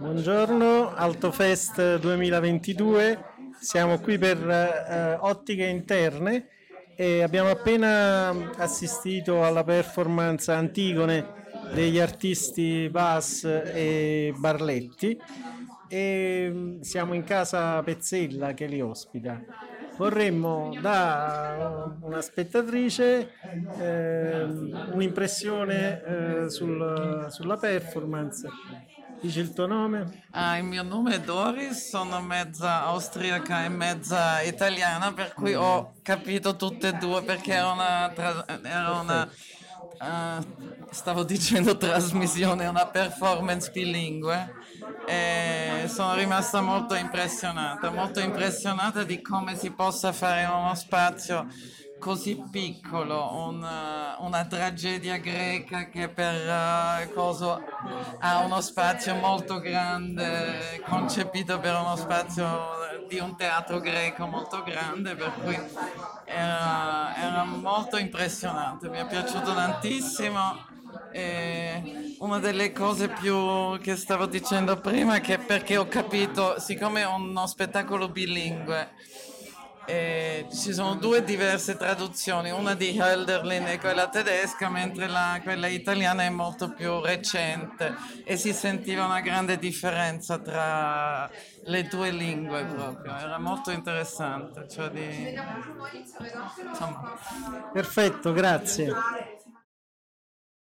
Buongiorno, Altofest 2022, siamo qui per eh, Ottiche Interne e abbiamo appena assistito alla performance Antigone degli artisti Bass e Barletti e mm, siamo in casa Pezzella che li ospita. Vorremmo da una spettatrice eh, un'impressione eh, sul, sulla performance Dici il tuo nome? Ah, il mio nome è Doris, sono mezza austriaca e mezza italiana, per cui ho capito tutte e due perché era una, era una uh, stavo dicendo trasmissione, una performance bilingue e sono rimasta molto impressionata, molto impressionata di come si possa fare uno spazio così piccolo, una, una, tragedia greca che per uh, coso, ha uno spazio molto grande, concepito per uno spazio di un teatro greco molto grande, per cui era, era molto impressionante, mi è piaciuto tantissimo. E una delle cose più che stavo dicendo prima è che perché ho capito, siccome è uno spettacolo bilingue, eh, ci sono due diverse traduzioni, una di Hölderlin e quella tedesca, mentre la, quella italiana è molto più recente e si sentiva una grande differenza tra le due lingue proprio, era molto interessante. Cioè di... Perfetto, grazie.